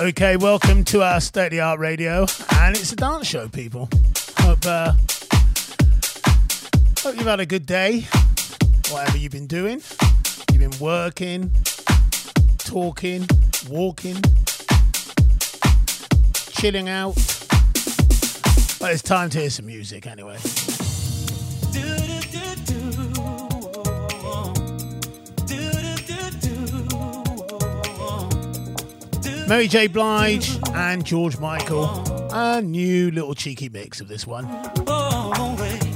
Okay, welcome to our State of the Art Radio, and it's a dance show, people. Hope, uh, hope you've had a good day, whatever you've been doing. You've been working, talking, walking, chilling out. But it's time to hear some music anyway. Mary J. Blige and George Michael. A new little cheeky mix of this one. Oh, oh, oh,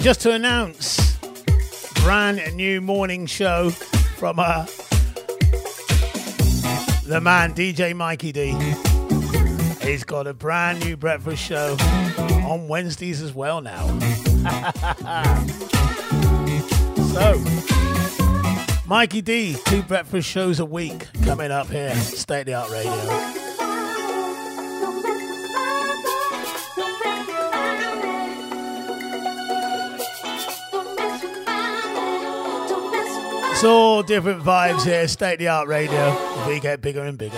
Just to announce, brand new morning show from uh, the man DJ Mikey D. He's got a brand new breakfast show on Wednesdays as well now. so, Mikey D, two breakfast shows a week coming up here, State of the Art Radio. It's all different vibes here, State of the Art Radio. We get bigger and bigger.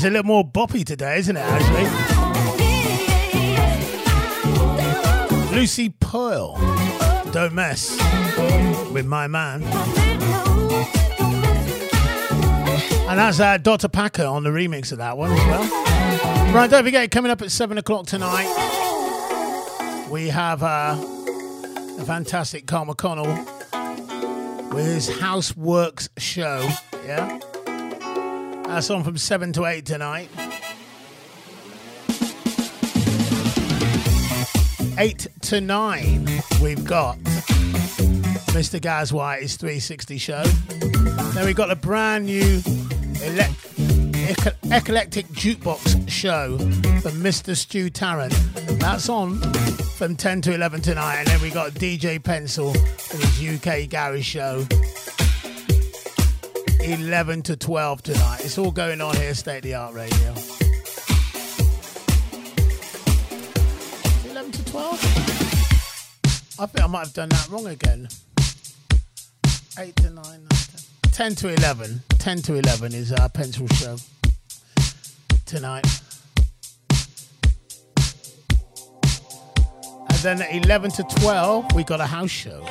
It's a little more boppy today, isn't it, actually? Lucy Pearl, don't mess with my man. And that's uh, Dr. Packer on the remix of that one as well. Right, don't forget, coming up at 7 o'clock tonight, we have uh, a fantastic Carl McConnell with his Houseworks show. Yeah? That's on from 7 to 8 tonight. 8 to 9, we've got Mr. Gaz White's 360 show. Then we've got a brand new ele- eclectic jukebox show from Mr. Stu Tarrant. That's on from 10 to 11 tonight. And then we've got DJ Pencil and his UK Garage show 11 to 12 tonight. It's all going on here, State of the Art Radio. 11 to 12? I think I might have done that wrong again. 8 to 9, 9 10. 10 to 11. 10 to 11 is our pencil show tonight. And then at 11 to 12, we got a house show.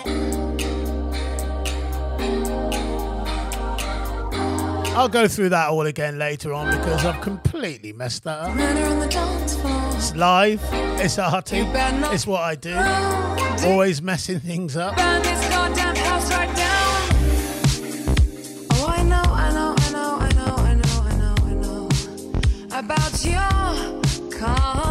I'll go through that all again later on because I've completely messed that up. It's live, it's arty, it's what I do. Always messing things up. About your car.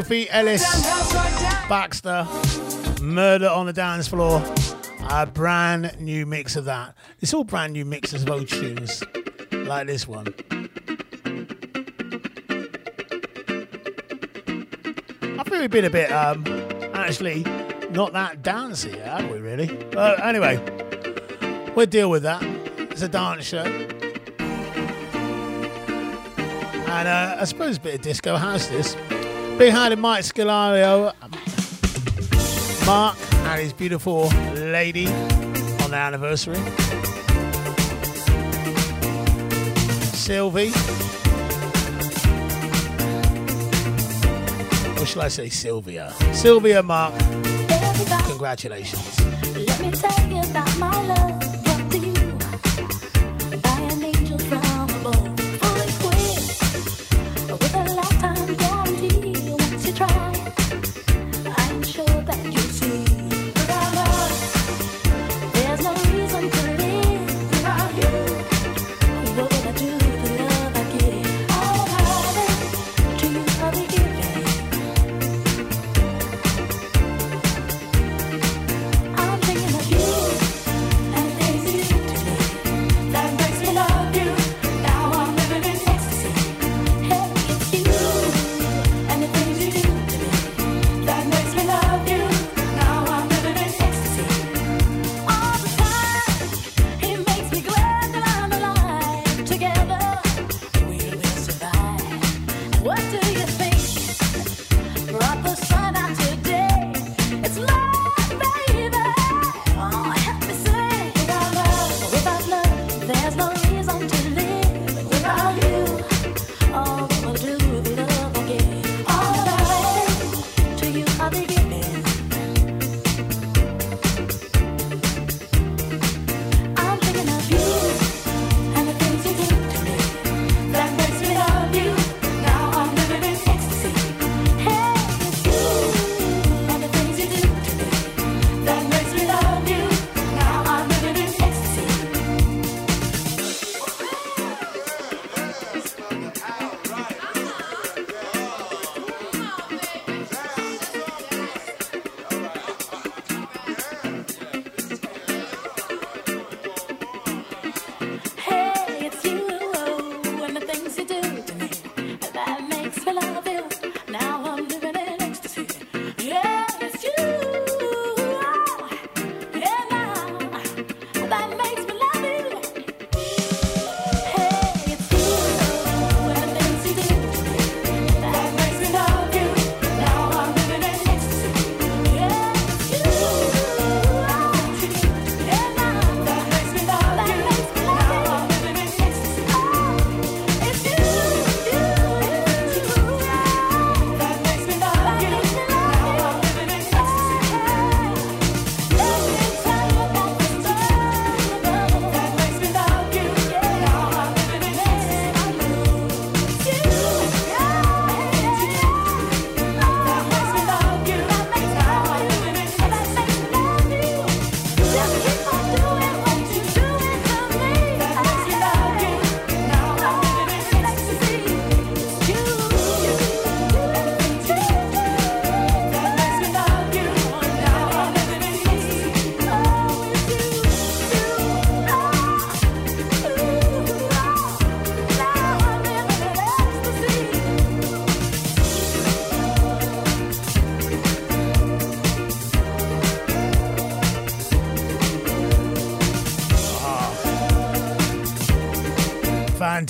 Sophie Ellis Bextor, Murder on the Dance Floor. A brand new mix of that. It's all brand new mixes of old tunes, like this one. I think we've been a bit, um, actually, not that dancey, have we really? But anyway, we'll deal with that. It's a dance show. And uh, I suppose a bit of disco has this behind hand Mike Scalario, Mark, and his beautiful lady on their anniversary. Sylvie. Or shall I say Sylvia? Sylvia, Mark. Congratulations.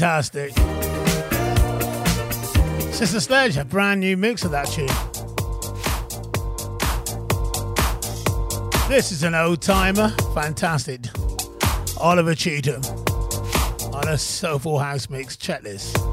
Fantastic. Sister Sledge, a brand new mix of that tune. This is an old timer. Fantastic. Oliver Cheatham on a Soulful House Mix checklist.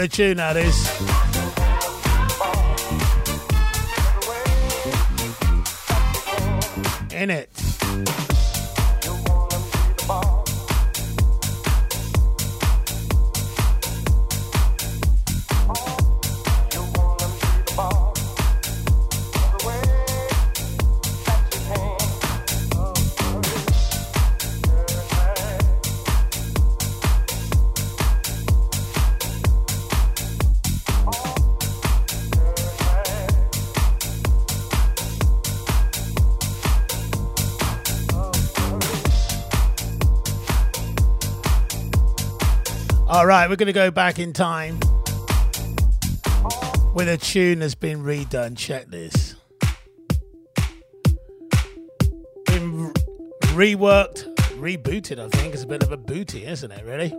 kind of tune that is. right, we're going to go back in time with a tune that's been redone. Check this. Been reworked, rebooted, I think. It's a bit of a booty, isn't it, really?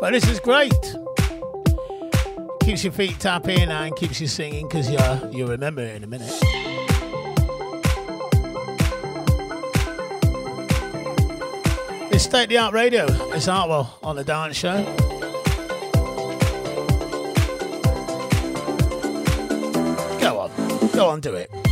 But this is great. Keeps your feet tapping and keeps you singing because you you remember it in a minute. It's state of the art radio. It's Artwell on the dance show. go on, do it.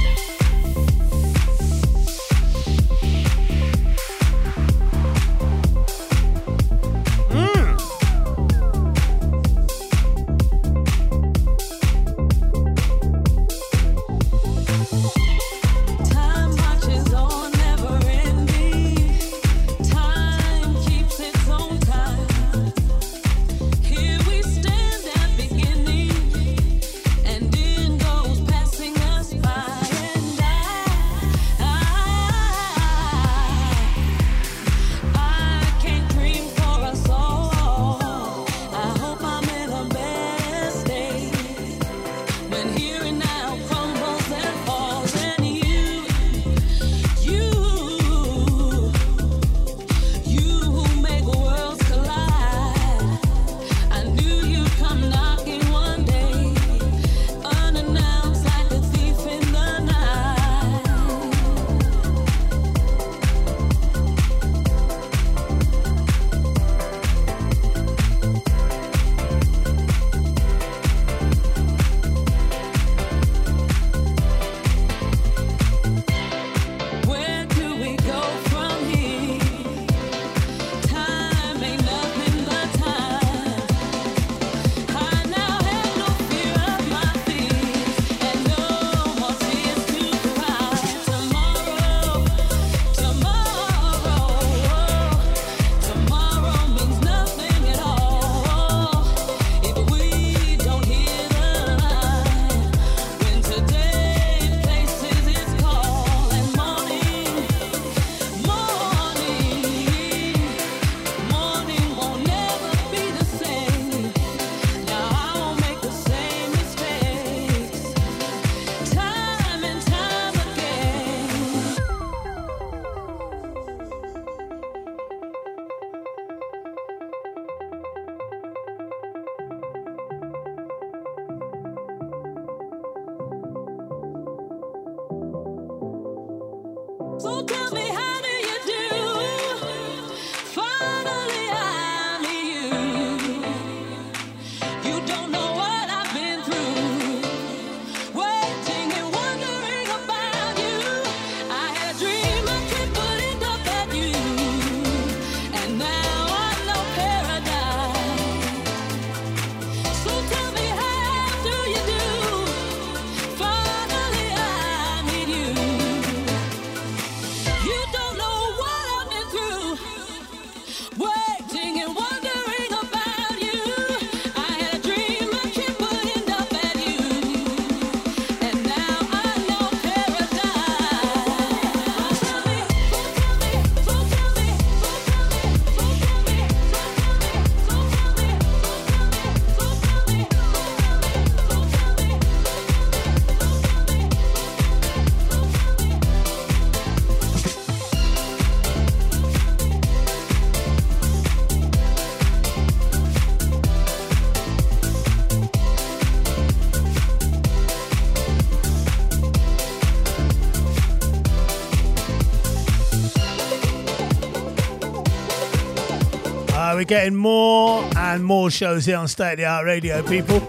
Getting more and more shows here on State of the Art Radio, people.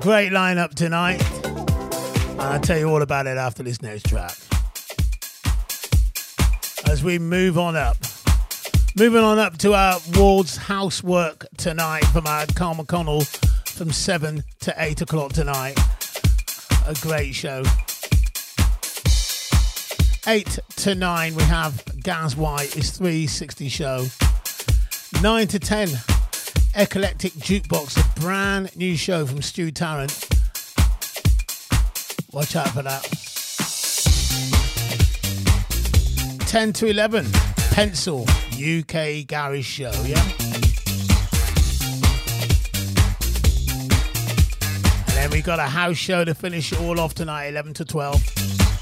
Great lineup tonight. And I'll tell you all about it after this next track. As we move on up. Moving on up to our Ward's housework tonight from our Carl McConnell from 7 to 8 o'clock tonight. A great show. 8 to 9 we have Gaz White, his 360 show. 9 to 10 Eclectic Jukebox, a brand new show from Stu Tarrant. Watch out for that. 10 to 11 Pencil UK Garage Show, yeah? And then we got a house show to finish it all off tonight, 11 to 12.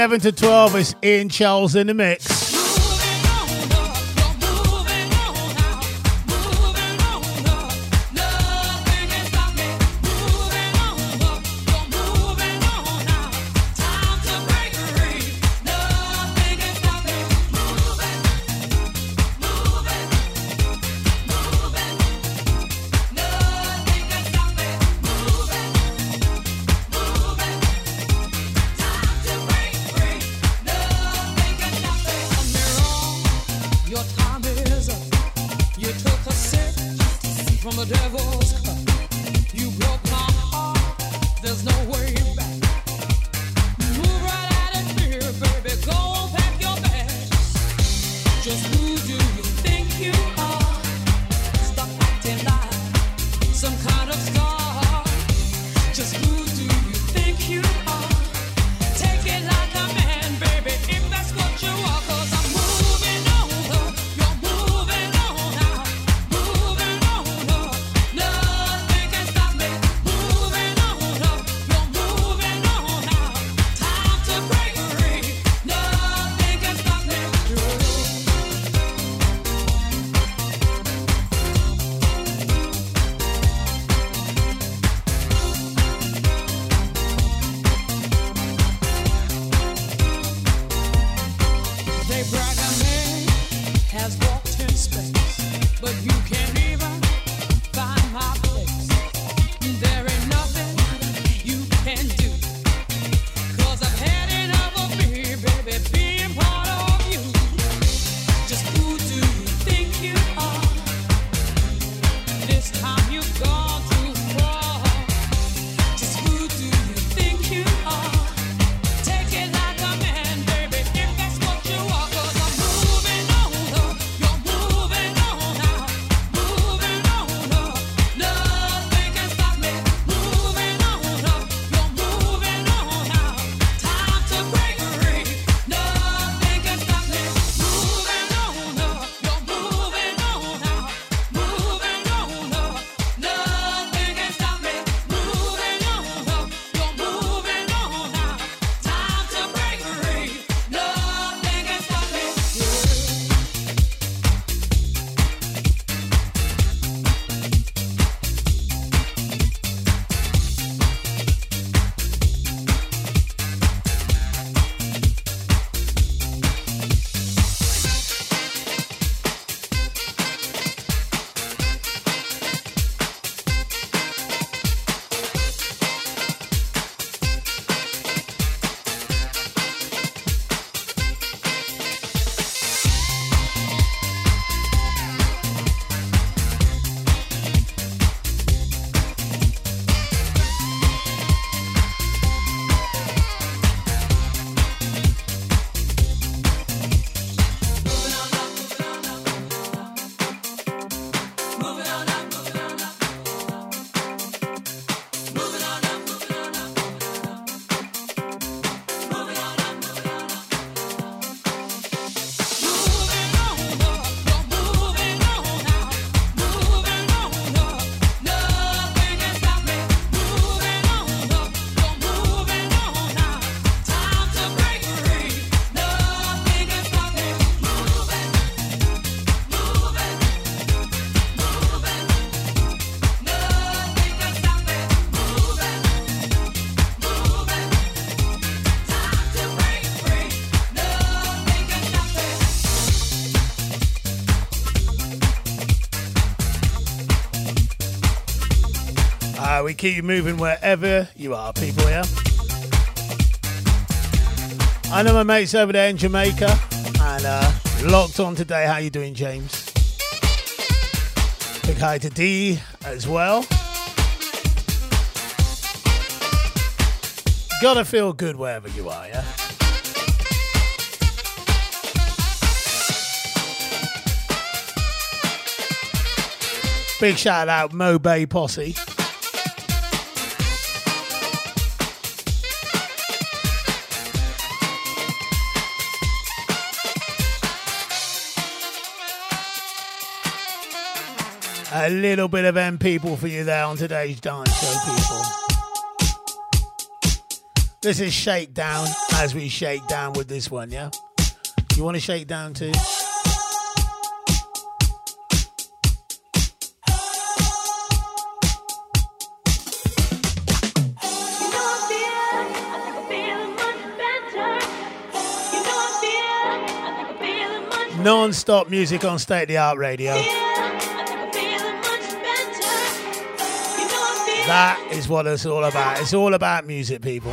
Eleven to twelve is Ian Charles in the mix. Just who do you think you are? Keep you moving wherever you are, people. Yeah. I know my mates over there in Jamaica and uh, locked on today. How you doing, James? Big hi to D as well. Gotta feel good wherever you are, yeah. Big shout out Mo Bay Posse. A little bit of M people for you there on today's dance show, people. This is Shakedown as we shake down with this one, yeah? You want to shake down too? Non stop music on State of the Art Radio. That is what it's all about. It's all about music, people.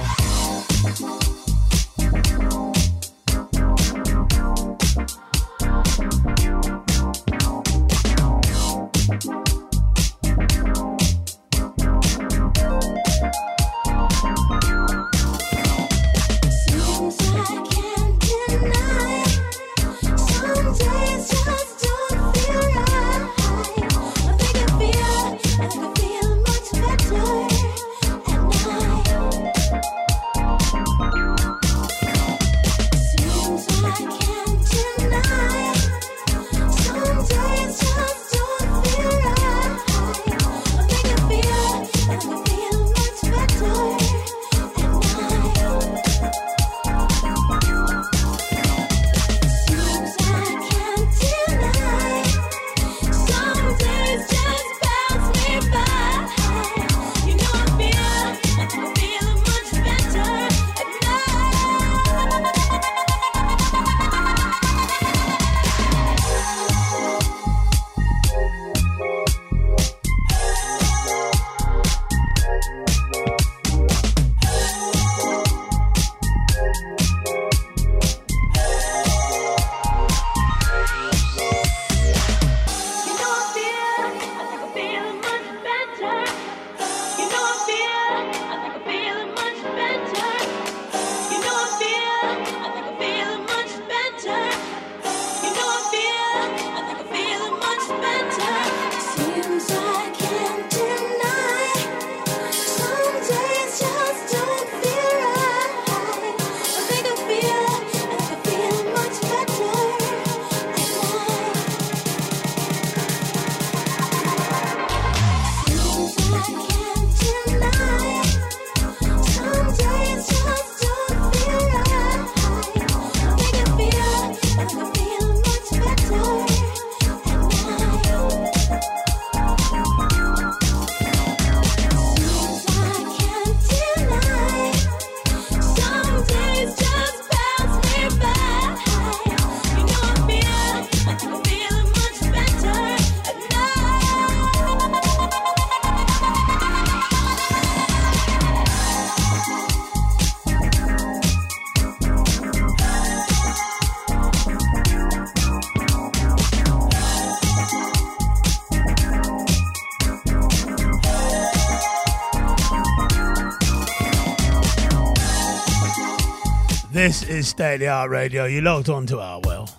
Is State of the Art Radio. You logged on to our well.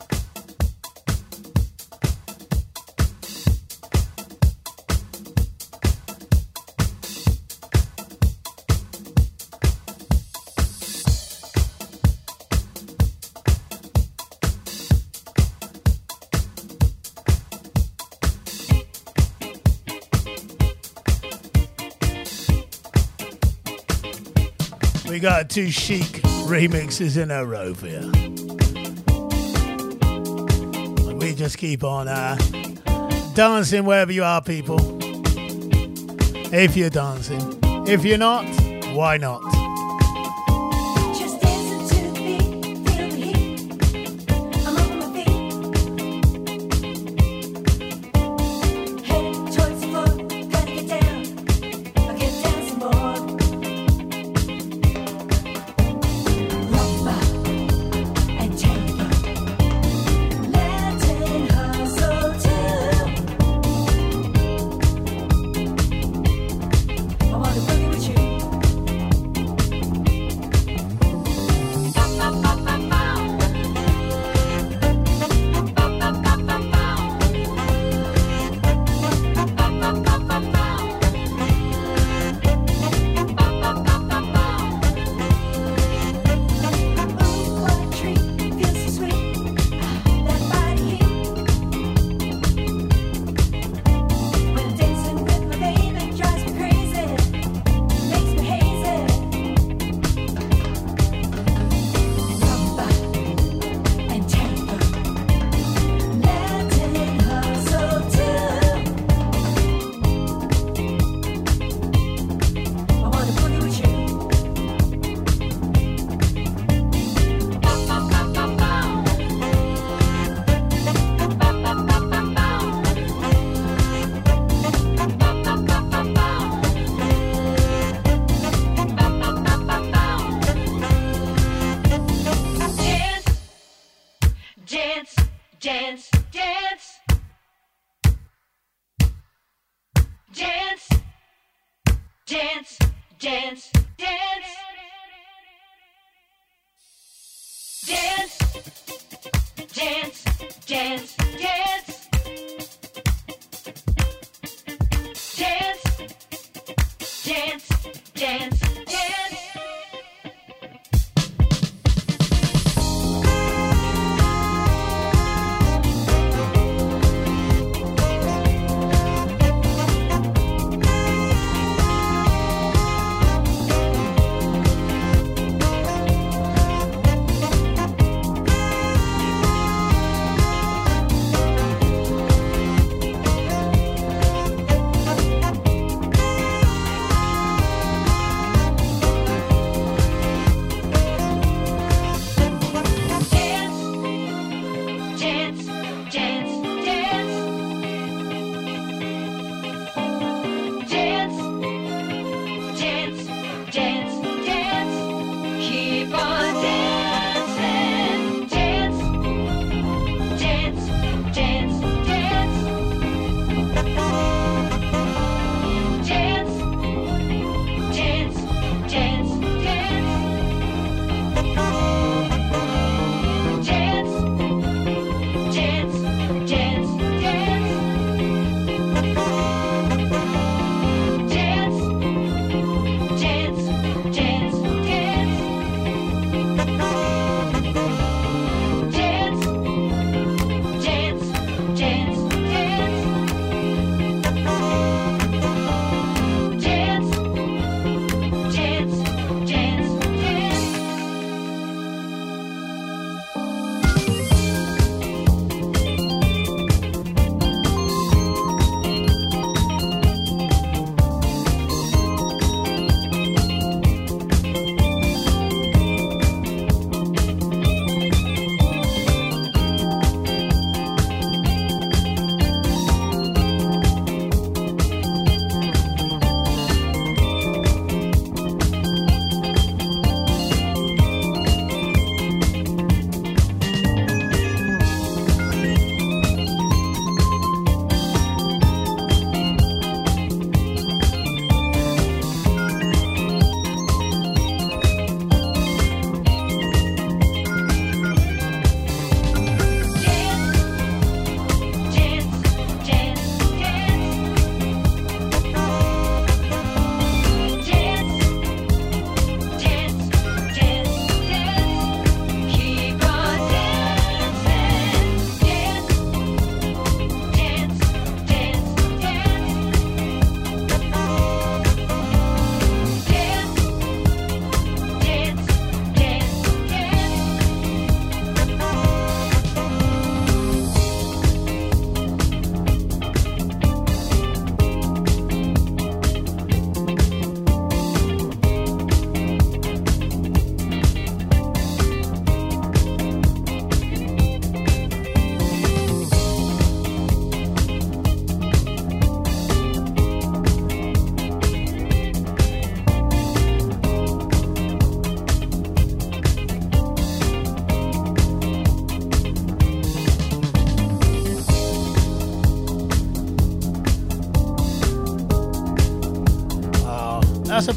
We got two chic remixes in a row here. We just keep on uh, dancing wherever you are, people. If you're dancing. If you're not, why not?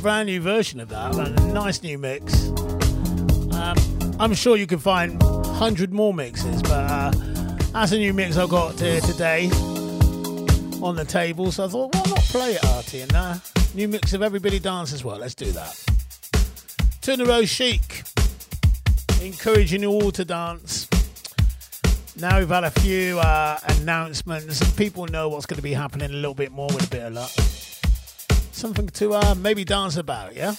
Brand new version of that. A nice new mix. Um, I'm sure you can find 100 more mixes, but uh, that's a new mix I got here today on the table. So I thought, why not play it, Artie? And uh, new mix of Everybody Dance as well. Let's do that. Two in a row chic, encouraging you all to dance. Now we've had a few uh, announcements, people know what's going to be happening a little bit more with a bit of luck something to uh, maybe dance about, yeah?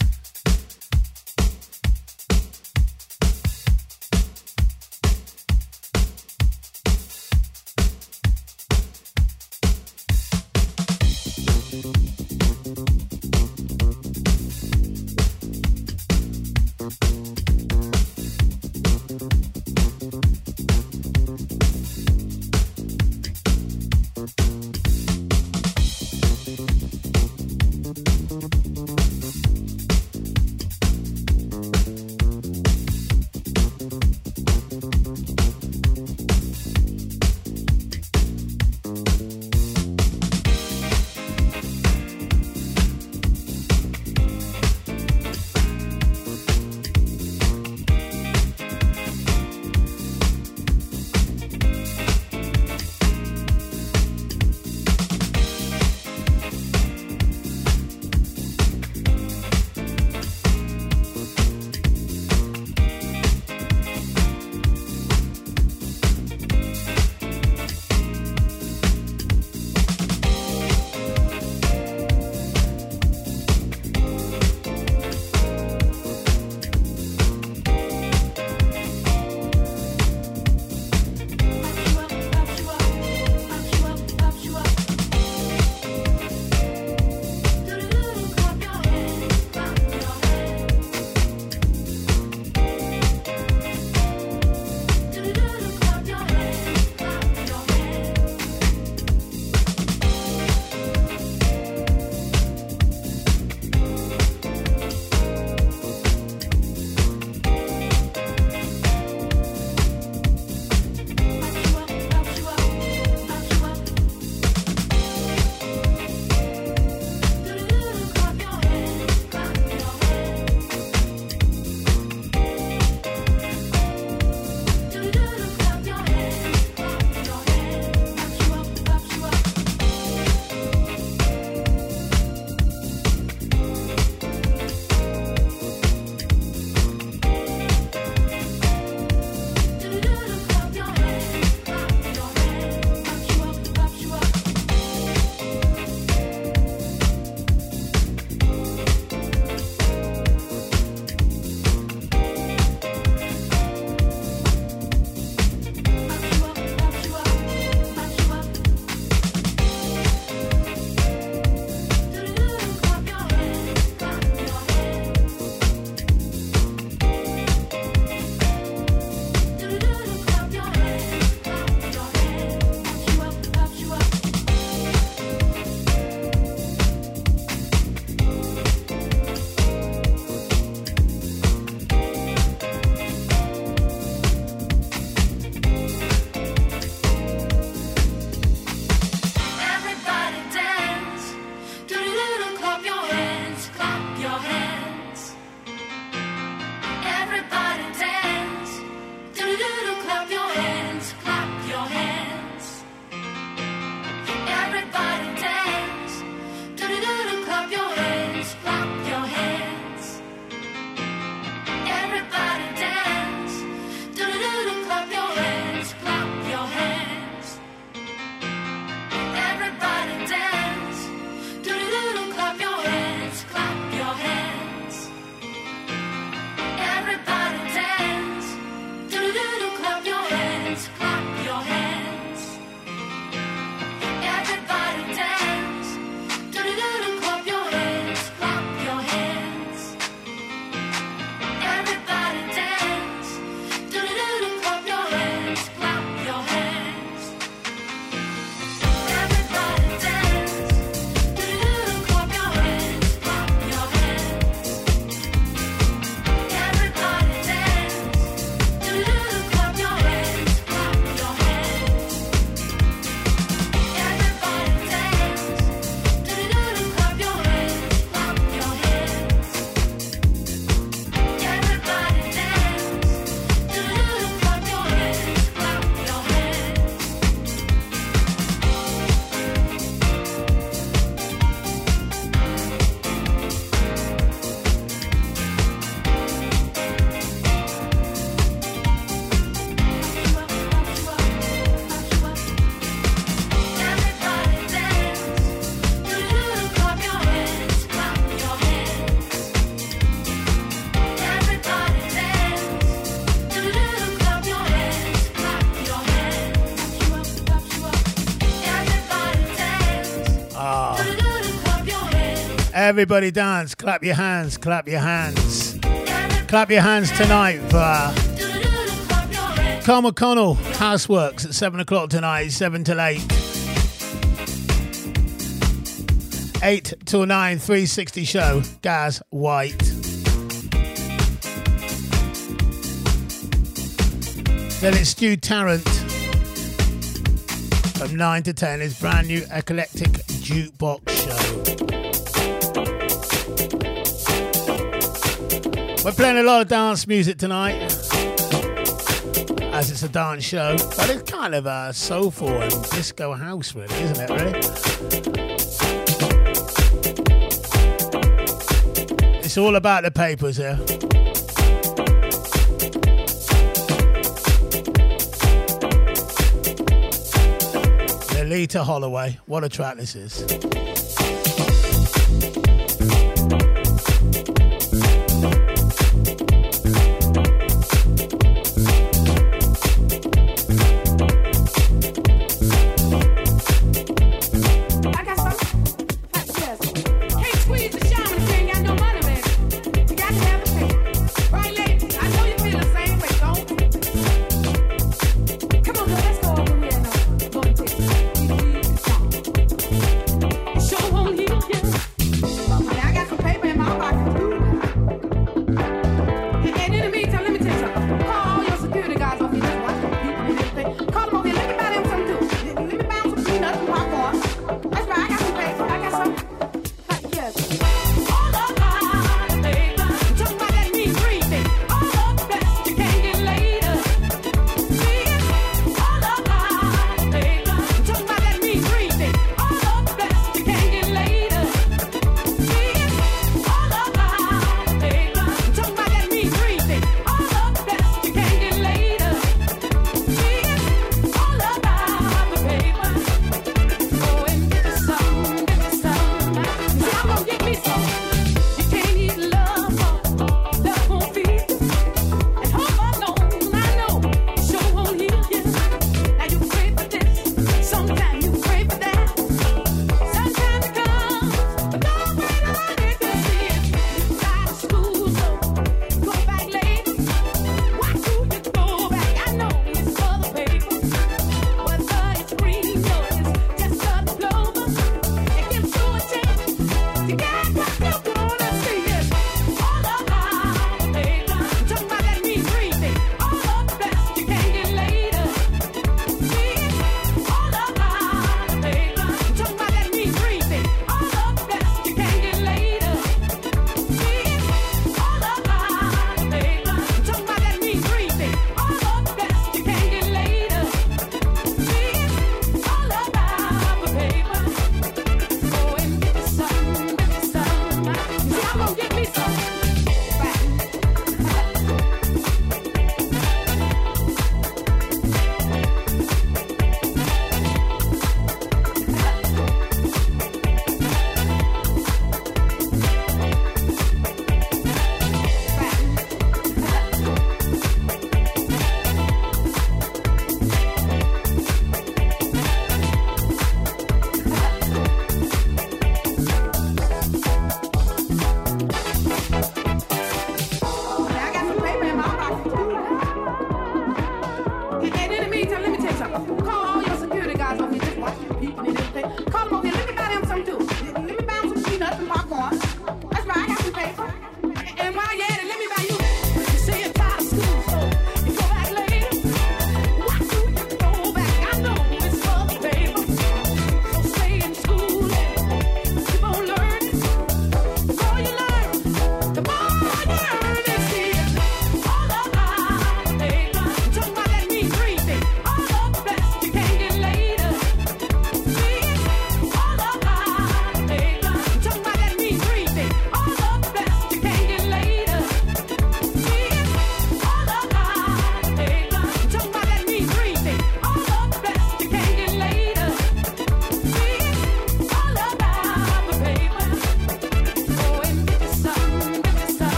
Everybody dance, clap your hands, clap your hands. Clap your hands tonight for uh, Carl McConnell, Houseworks at 7 o'clock tonight, 7 till 8. 8 till 9, 360 show, Gaz White. Then it's Stu Tarrant from 9 to 10, his brand new eclectic jukebox show. We're playing a lot of dance music tonight, as it's a dance show, but it's kind of a soulful and disco house, really, isn't it? Really, it's all about the papers here. Loleatta Holloway, what a track this is.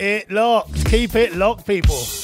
It locked. Keep it locked, people.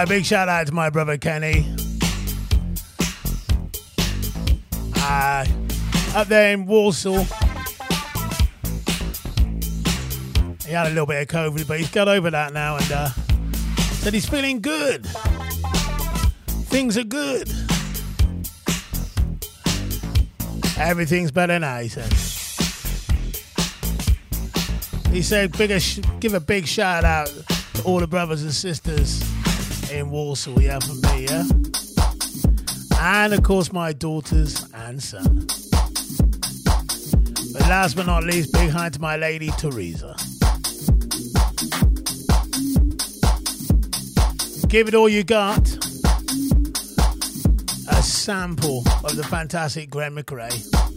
Uh, big shout out to my brother Kenny. Uh, up there in Warsaw. He had a little bit of COVID, but he's got over that now and uh, said he's feeling good. Things are good. Everything's better now, he said. He said, sh- give a big shout out to all the brothers and sisters in Warsaw, yeah, for me, yeah? And of course, my daughters and son. But last but not least, big hi to my lady, Teresa. Give it all you got. A sample of the fantastic Gwen McCrae.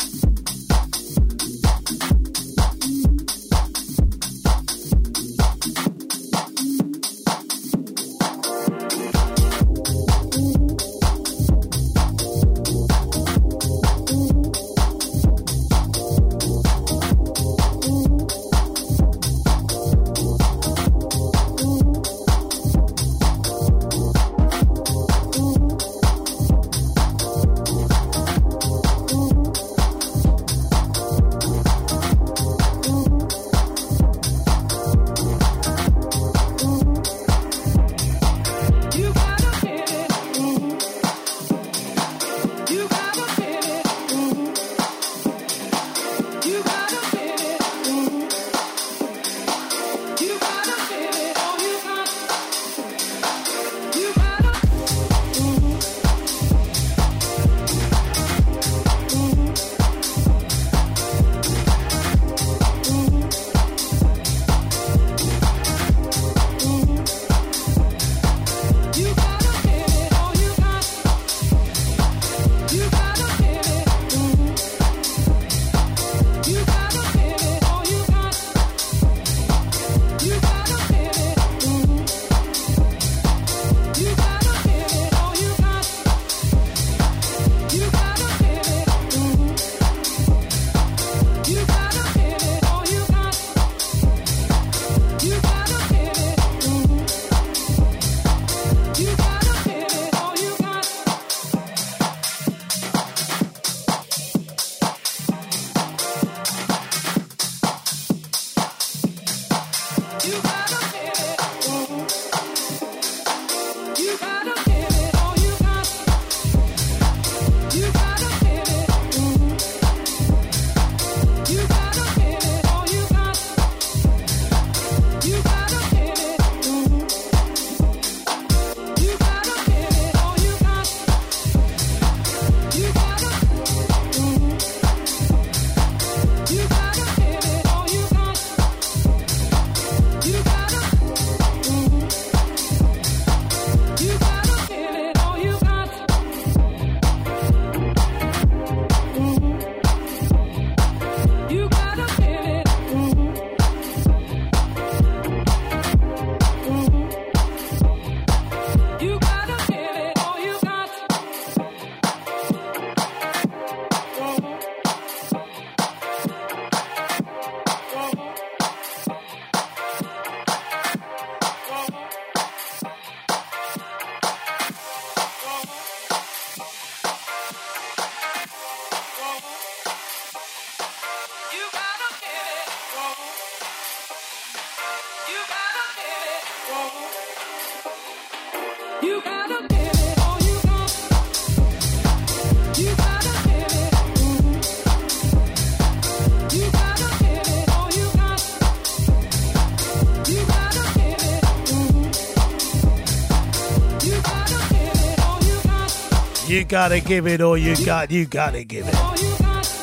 Gotta give it all you got. You gotta give it.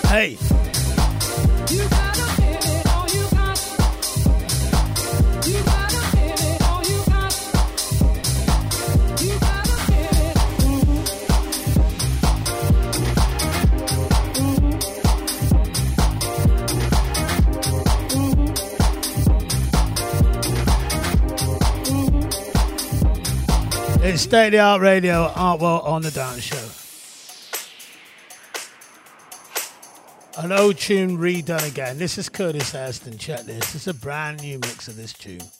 Hey! You gotta give it all you got, Hey, you gotta give it. All you got, you gotta give it. All you got, you gotta a brand new mix of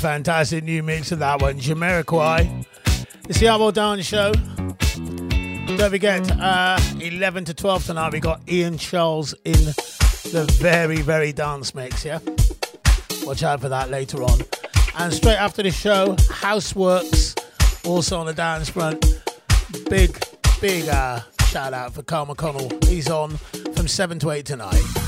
fantastic new mix of that one, Jamiroquai. It's the Arwell Down Show. Don't forget, uh, 11 to 12 tonight, we got Ian Charles in the very, very dance mix, yeah? Watch out for that later on. And straight after the show, Houseworks, also on the dance front. Big, big uh, shout out for Carl McConnell. He's on from 7 to 8 tonight.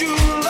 you.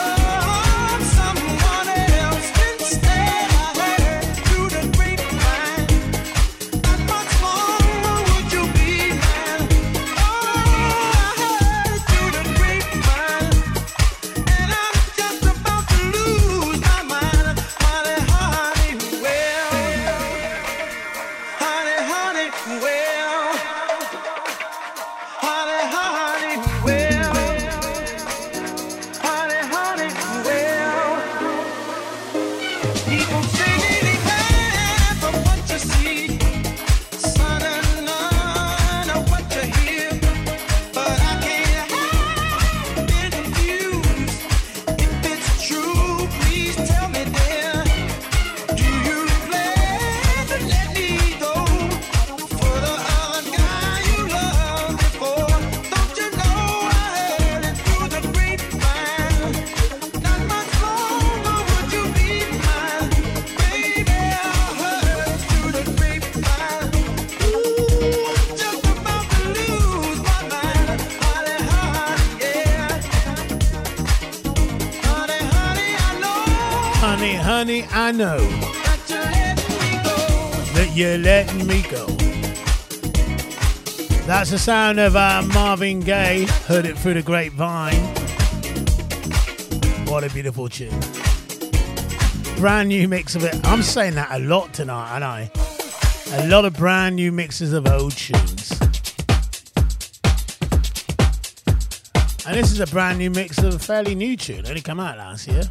I know that you're letting me go. That's the sound of uh, Marvin Gaye. Heard it through the grapevine. What a beautiful tune. Brand new mix of it. I'm saying that a lot tonight, aren't I? A lot of brand new mixes of old tunes. And this is a brand new mix of a fairly new tune, only came out last year.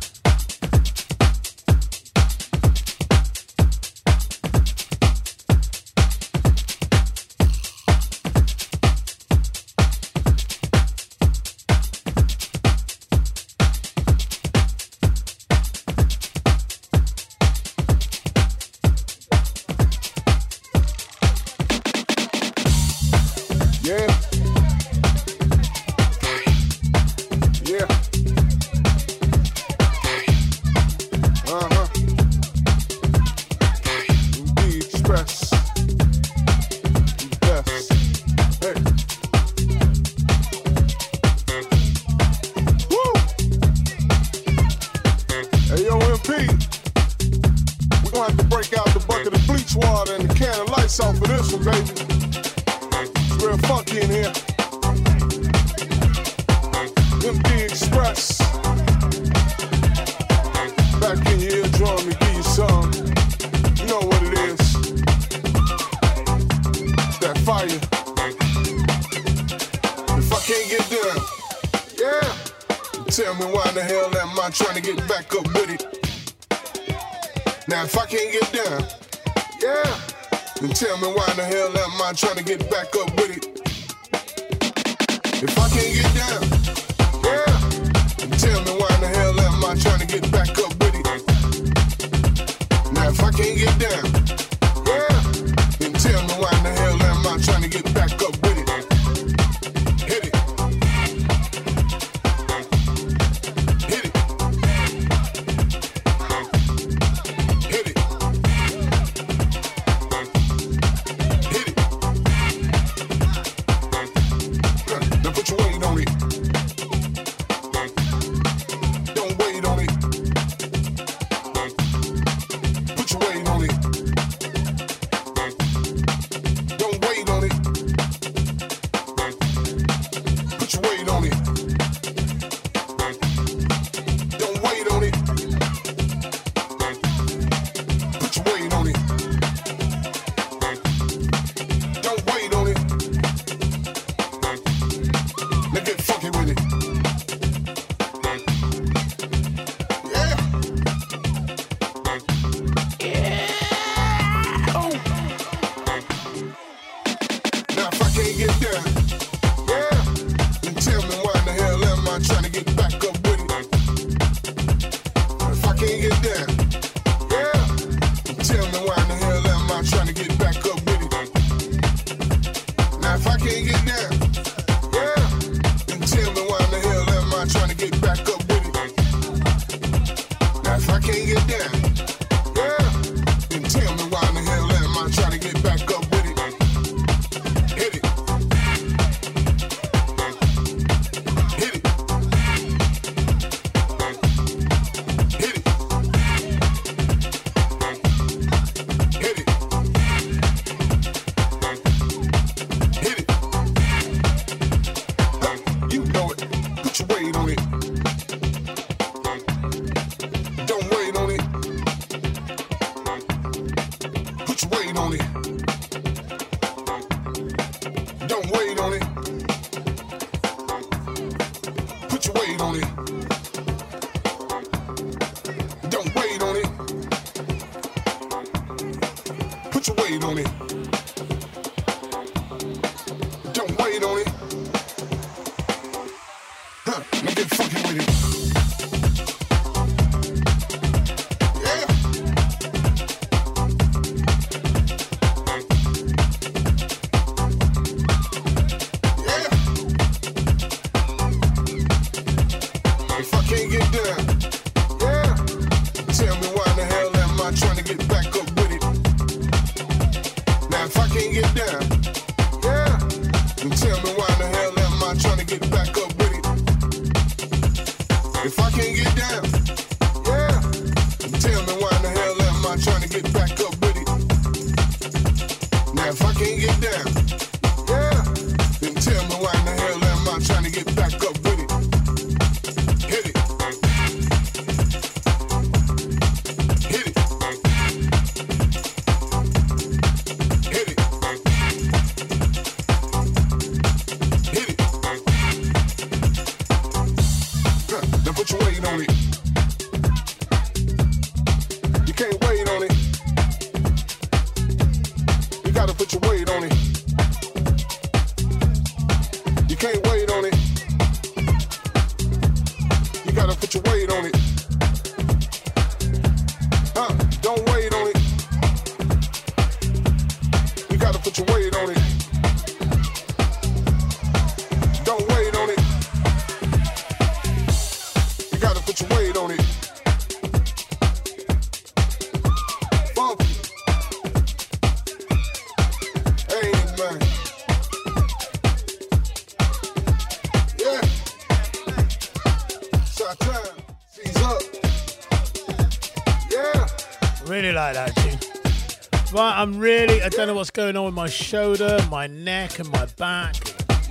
I don't know what's going on with my shoulder, my neck, and my back.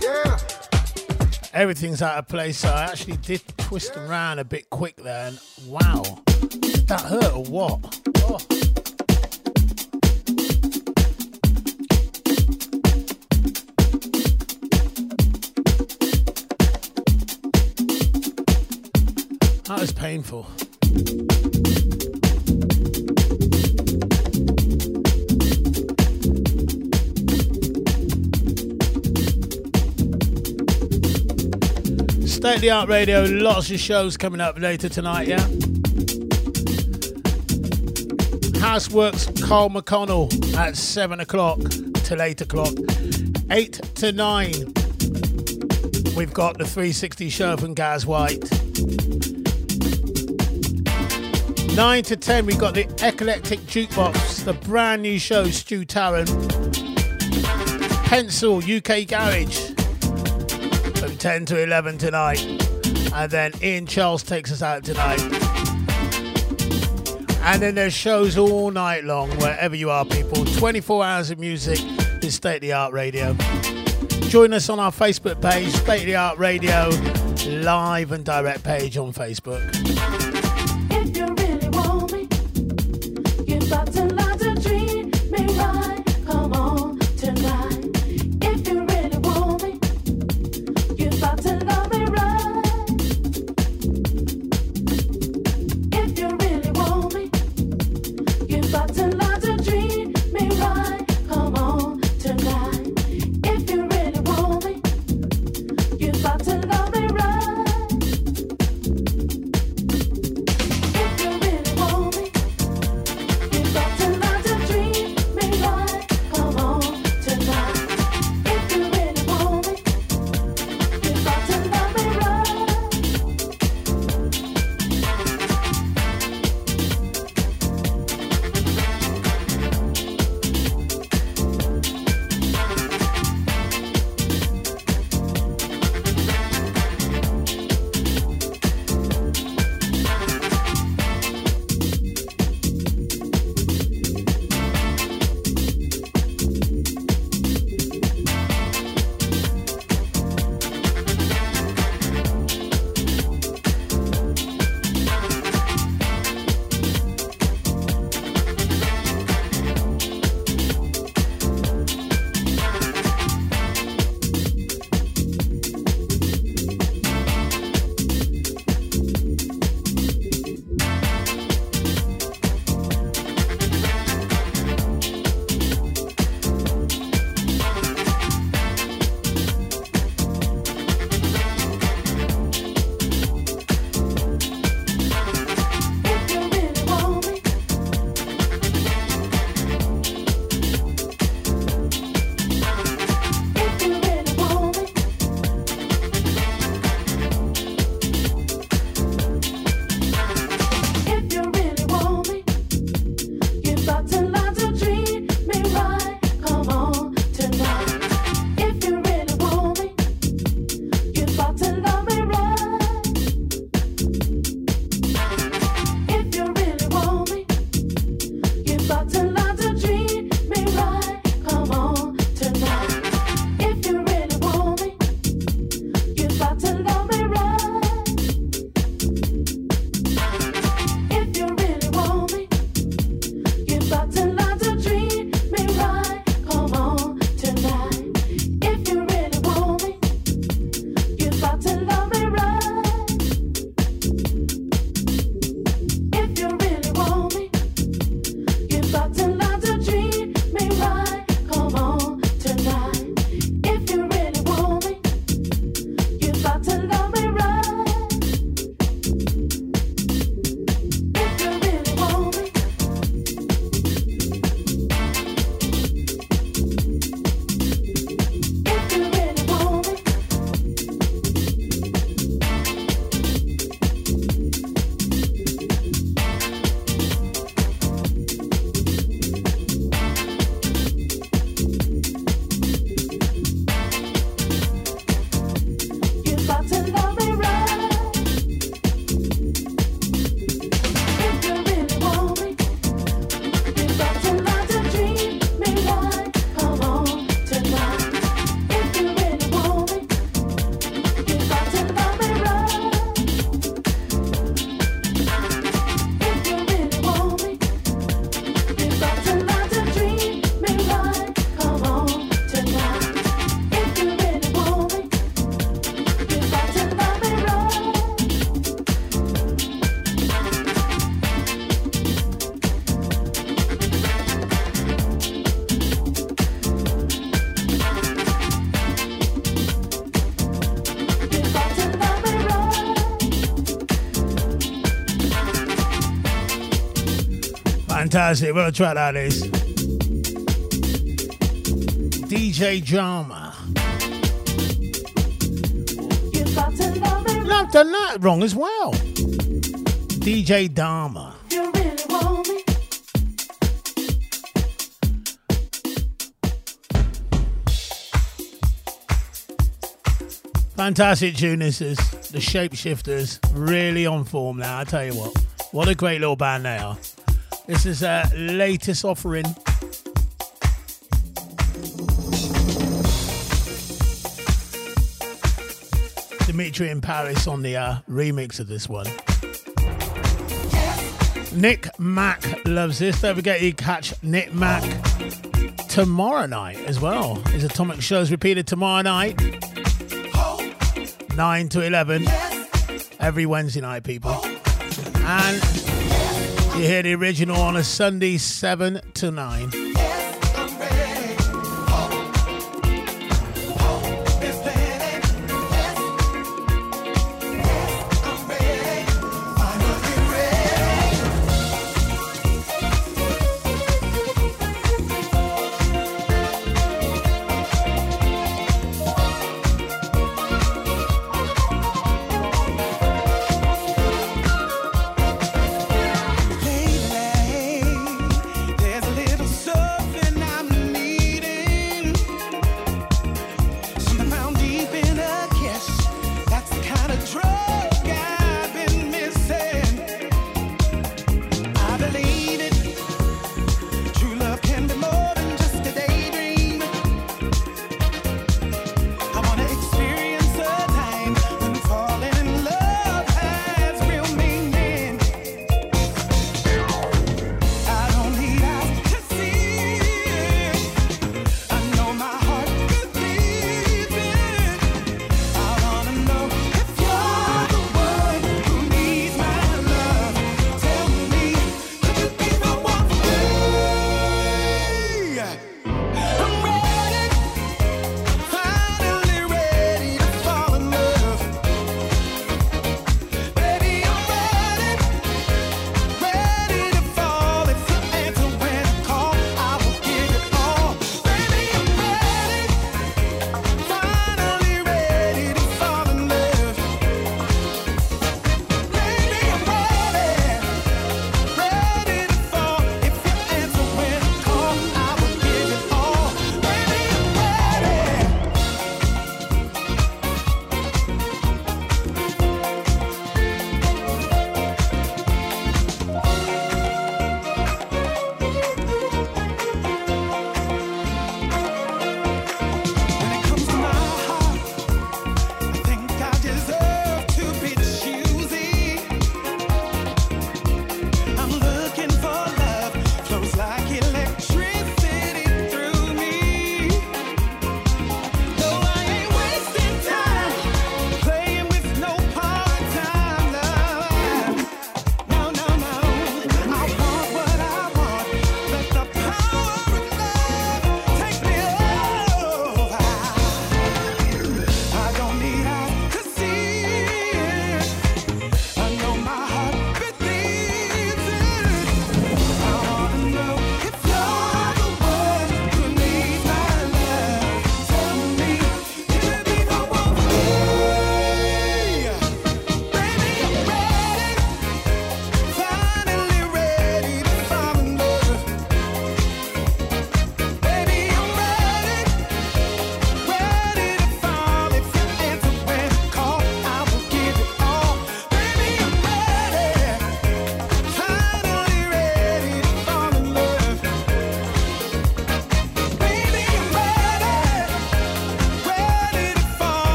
Yeah. Everything's out of place, so I actually did twist around a bit quick there, and wow, that hurt or what? Oh. That was painful. State of the Art Radio, lots of shows coming up later tonight, yeah? Houseworks Carl McConnell at 7 o'clock till 8 o'clock. 8 to 9, we've got the 360 show from Gaz White. 9 to 10, we've got the Eclectic Jukebox, the brand new show, Stu Tarrant. Pencil, UK Garage 10 to 11 tonight. And then Ian Charles takes us out tonight. And then there's shows all night long, wherever you are, people. 24 hours of music is State of the Art Radio. Join us on our Facebook page, State of the Art Radio, live and direct page on Facebook. Fantastic. What a track that is. DJ Drama. You got to love me. No, I've done that wrong as well. DJ Dharma. You really want me. Fantastic tune this is. The Shapeshifters really on form now, I tell you what. What a great little band they are. This is their latest offering. Dimitri in Paris on the uh, remix of this one. Nick Mack loves this. Don't forget you catch Nick Mack tomorrow night as well. His Atomic Show's repeated tomorrow night. 9 to 11 every Wednesday night, people. And you hear the original on a Sunday, 7 to 9.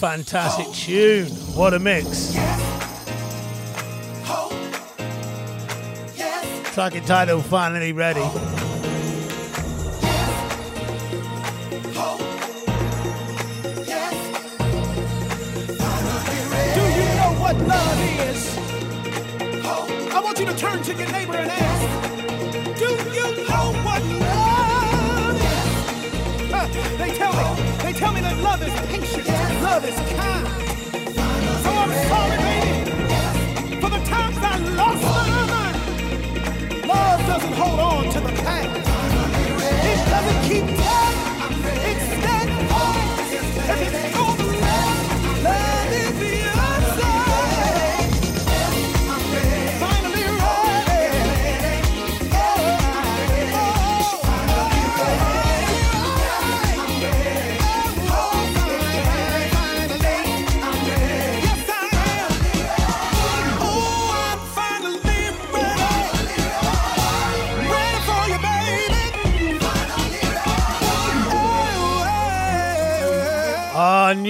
Fantastic tune. What a mix. Track entitled Finally Ready. Do you know what love is? I want you to turn to your neighbor and ask, Do you know what love is? Uh, they tell me, tell me that love is patient, love is kind. So I'm sorry, baby, for the times I lost my mind. Love doesn't hold on to the past. It doesn't keep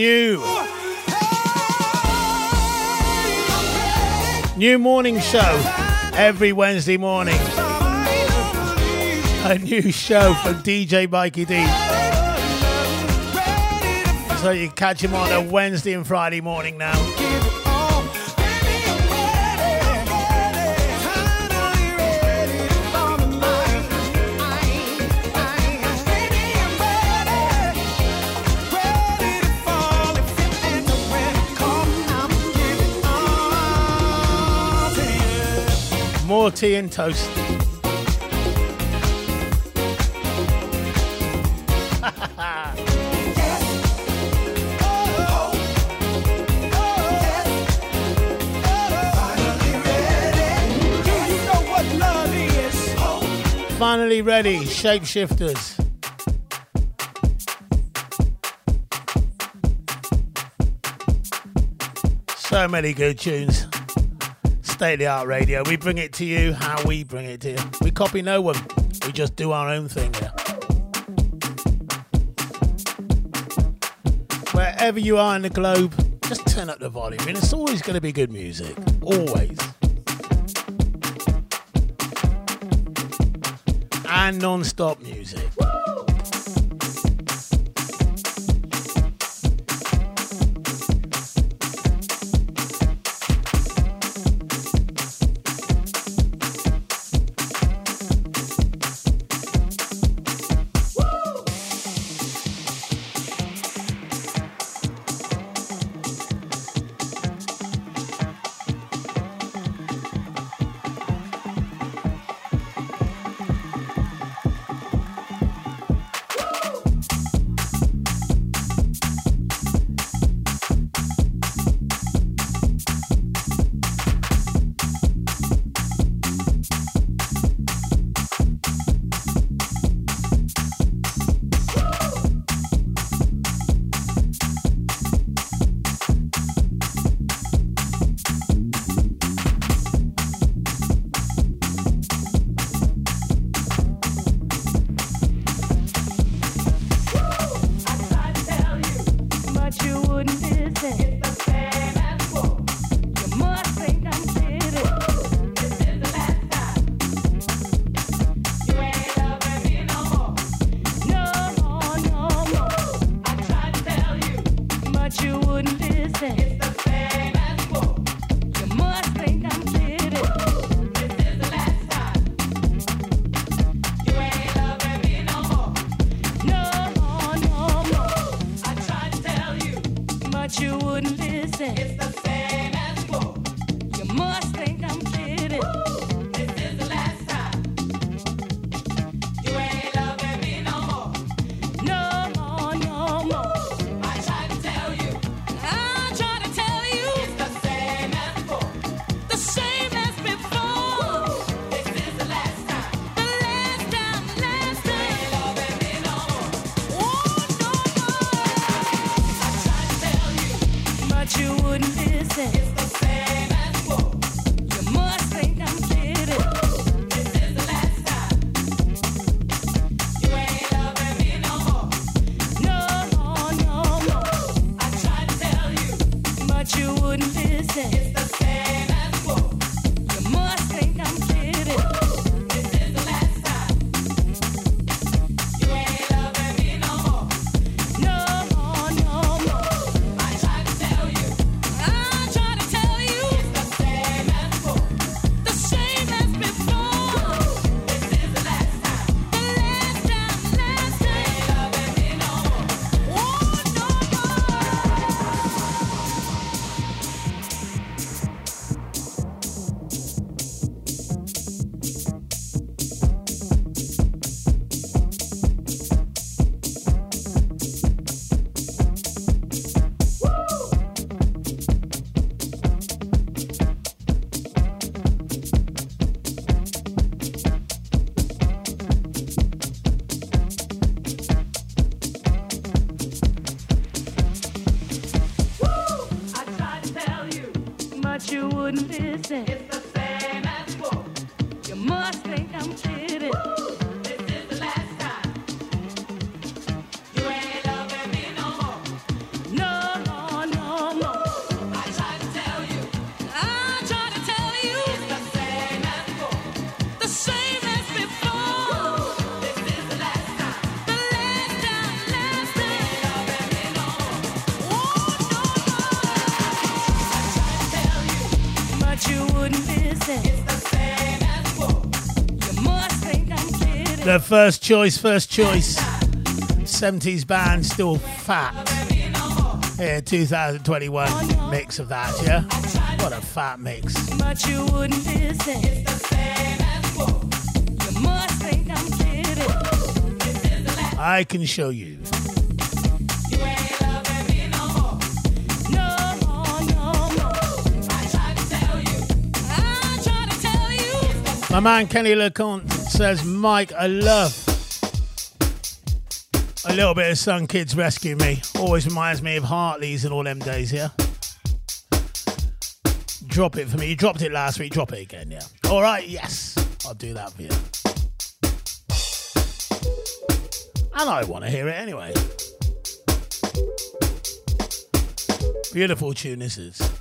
new, new morning show every Wednesday morning. A new show from DJ Mikey D. So you catch him on a Wednesday and Friday morning now. More tea and toast. Finally ready, shapeshifters. So many good tunes. State of the art radio. We bring it to you how we bring it to you. We copy no one. We just do our own thing here. Wherever you are in the globe, just turn up the volume and it's always going to be good music. Always. And non stop music. The first choice, first choice. 70s band, still fat. Here, 2021 mix of that, yeah? What a fat mix. But you wouldn't listen. I can show you. My man Kenny LeConte says Mike, I love a little bit of Sun Kids Rescue Me. Always reminds me of Hartley's and all them days, yeah? Drop it for me. You dropped it last week, drop it again, yeah? All right, yes, I'll do that for you. And I want to hear it anyway. Beautiful tune this is.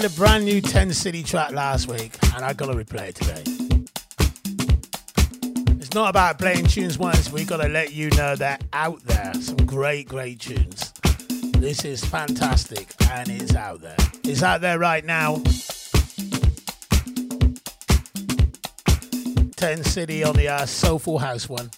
played a brand new 10 City track last week, and I gotta replay it today. It's not about playing tunes once, we gotta let you know they're out there. Some great, great tunes. This is fantastic, and it's out there. It's out there right now. 10 City on the uh, Soulful House one.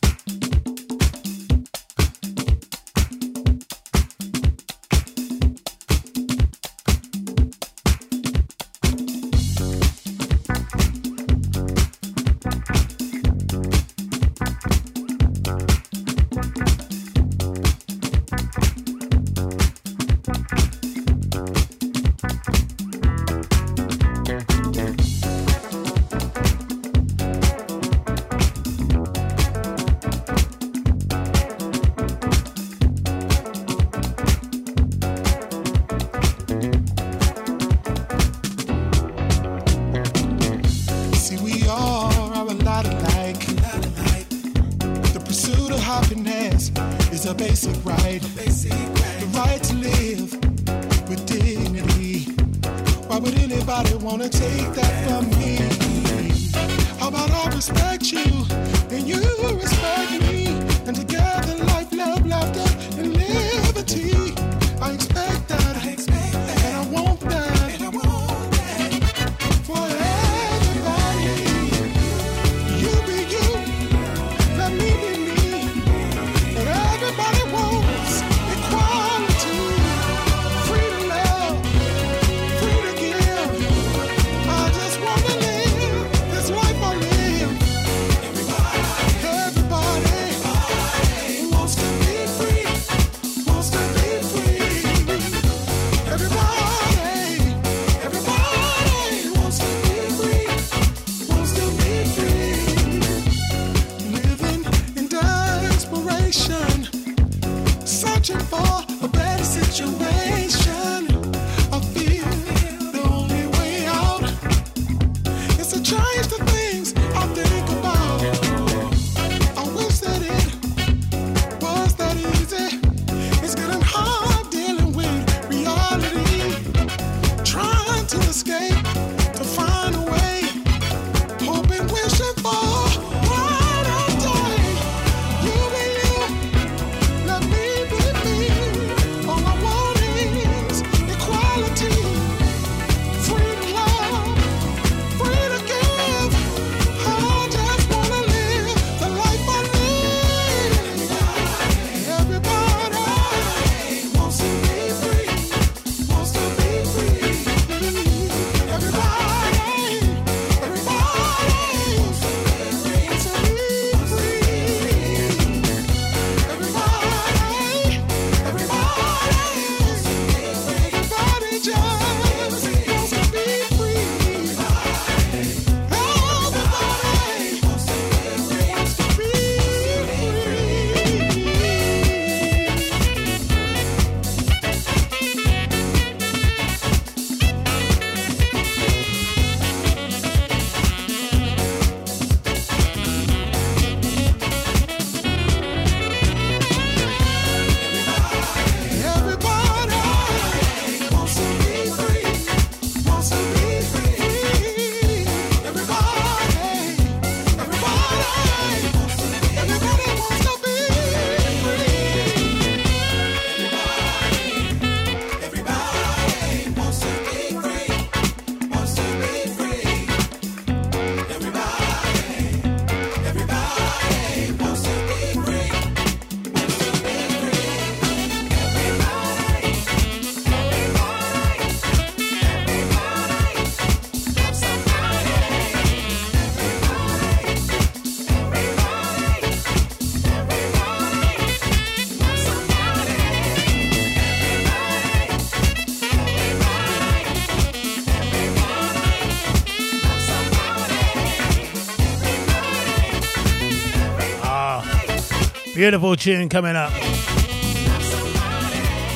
Beautiful tune coming up.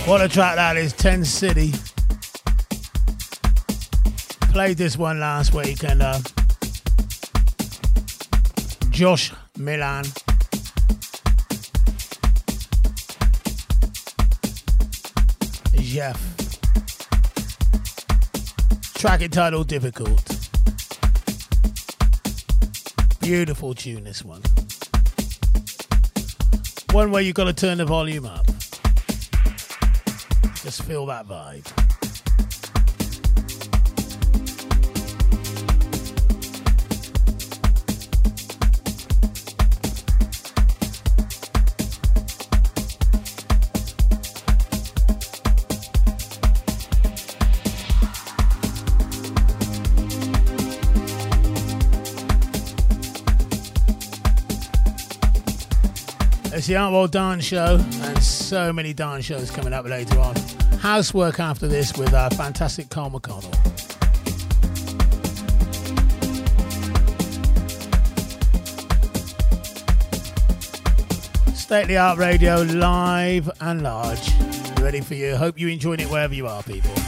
What a track that is, 10 City. Played this one last week and uh, Josh Milan. Jeff. Track title: Difficult. Beautiful tune, this one. One where you've got to turn the volume up. Just feel that vibe. It's the World Dance Show, and so many dance shows coming up later on. Housework after this with our fantastic Carl McConnell. State the Art Radio live and large. Ready for you. Hope you enjoyed it wherever you are, people.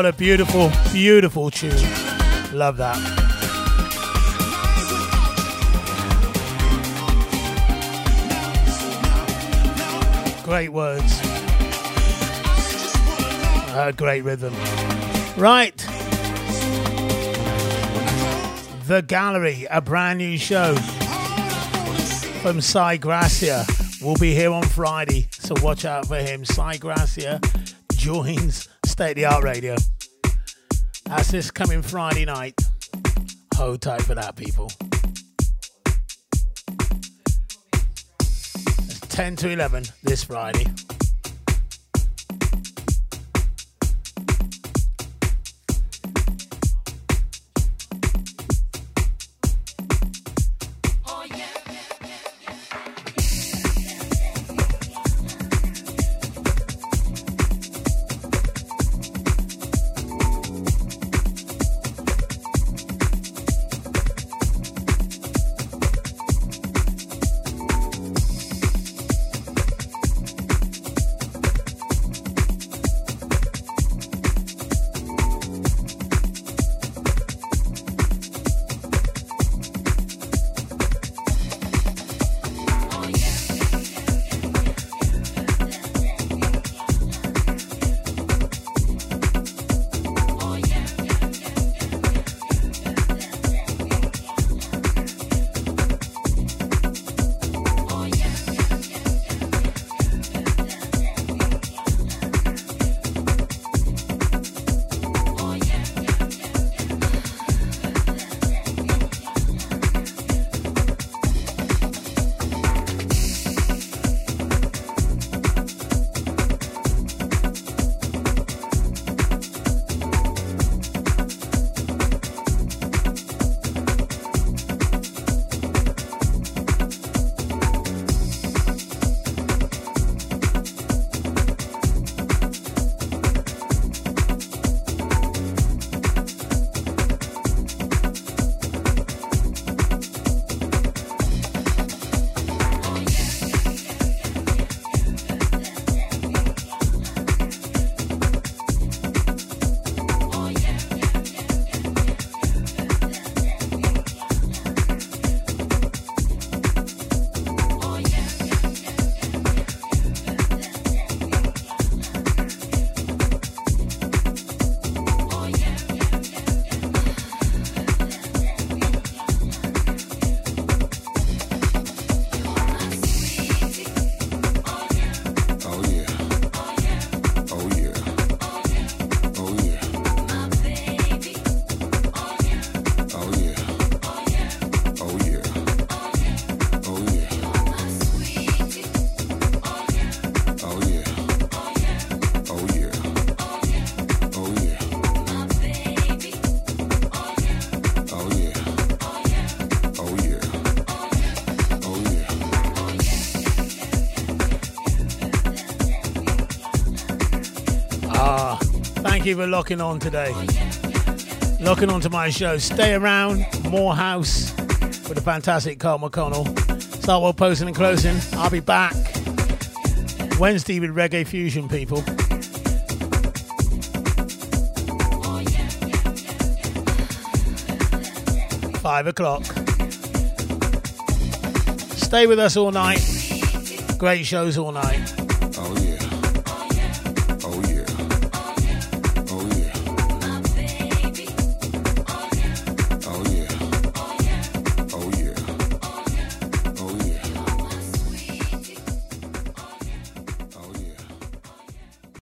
What a beautiful, beautiful tune. Love that. Great words. Uh, great rhythm. Right. The Gallery, a brand new show from Cy Gracia. will be here on Friday, so watch out for him. Cy Gracia joins State of the Art Radio. That's this coming Friday night. Hold tight for that, people. It's 10 to 11 this Friday. You for locking on today. Locking on to my show. Stay around, more house with the fantastic Carl McConnell. Start well posting and closing. I'll be back Wednesday with Reggae Fusion, people. Five o'clock. Stay with us all night. Great shows all night.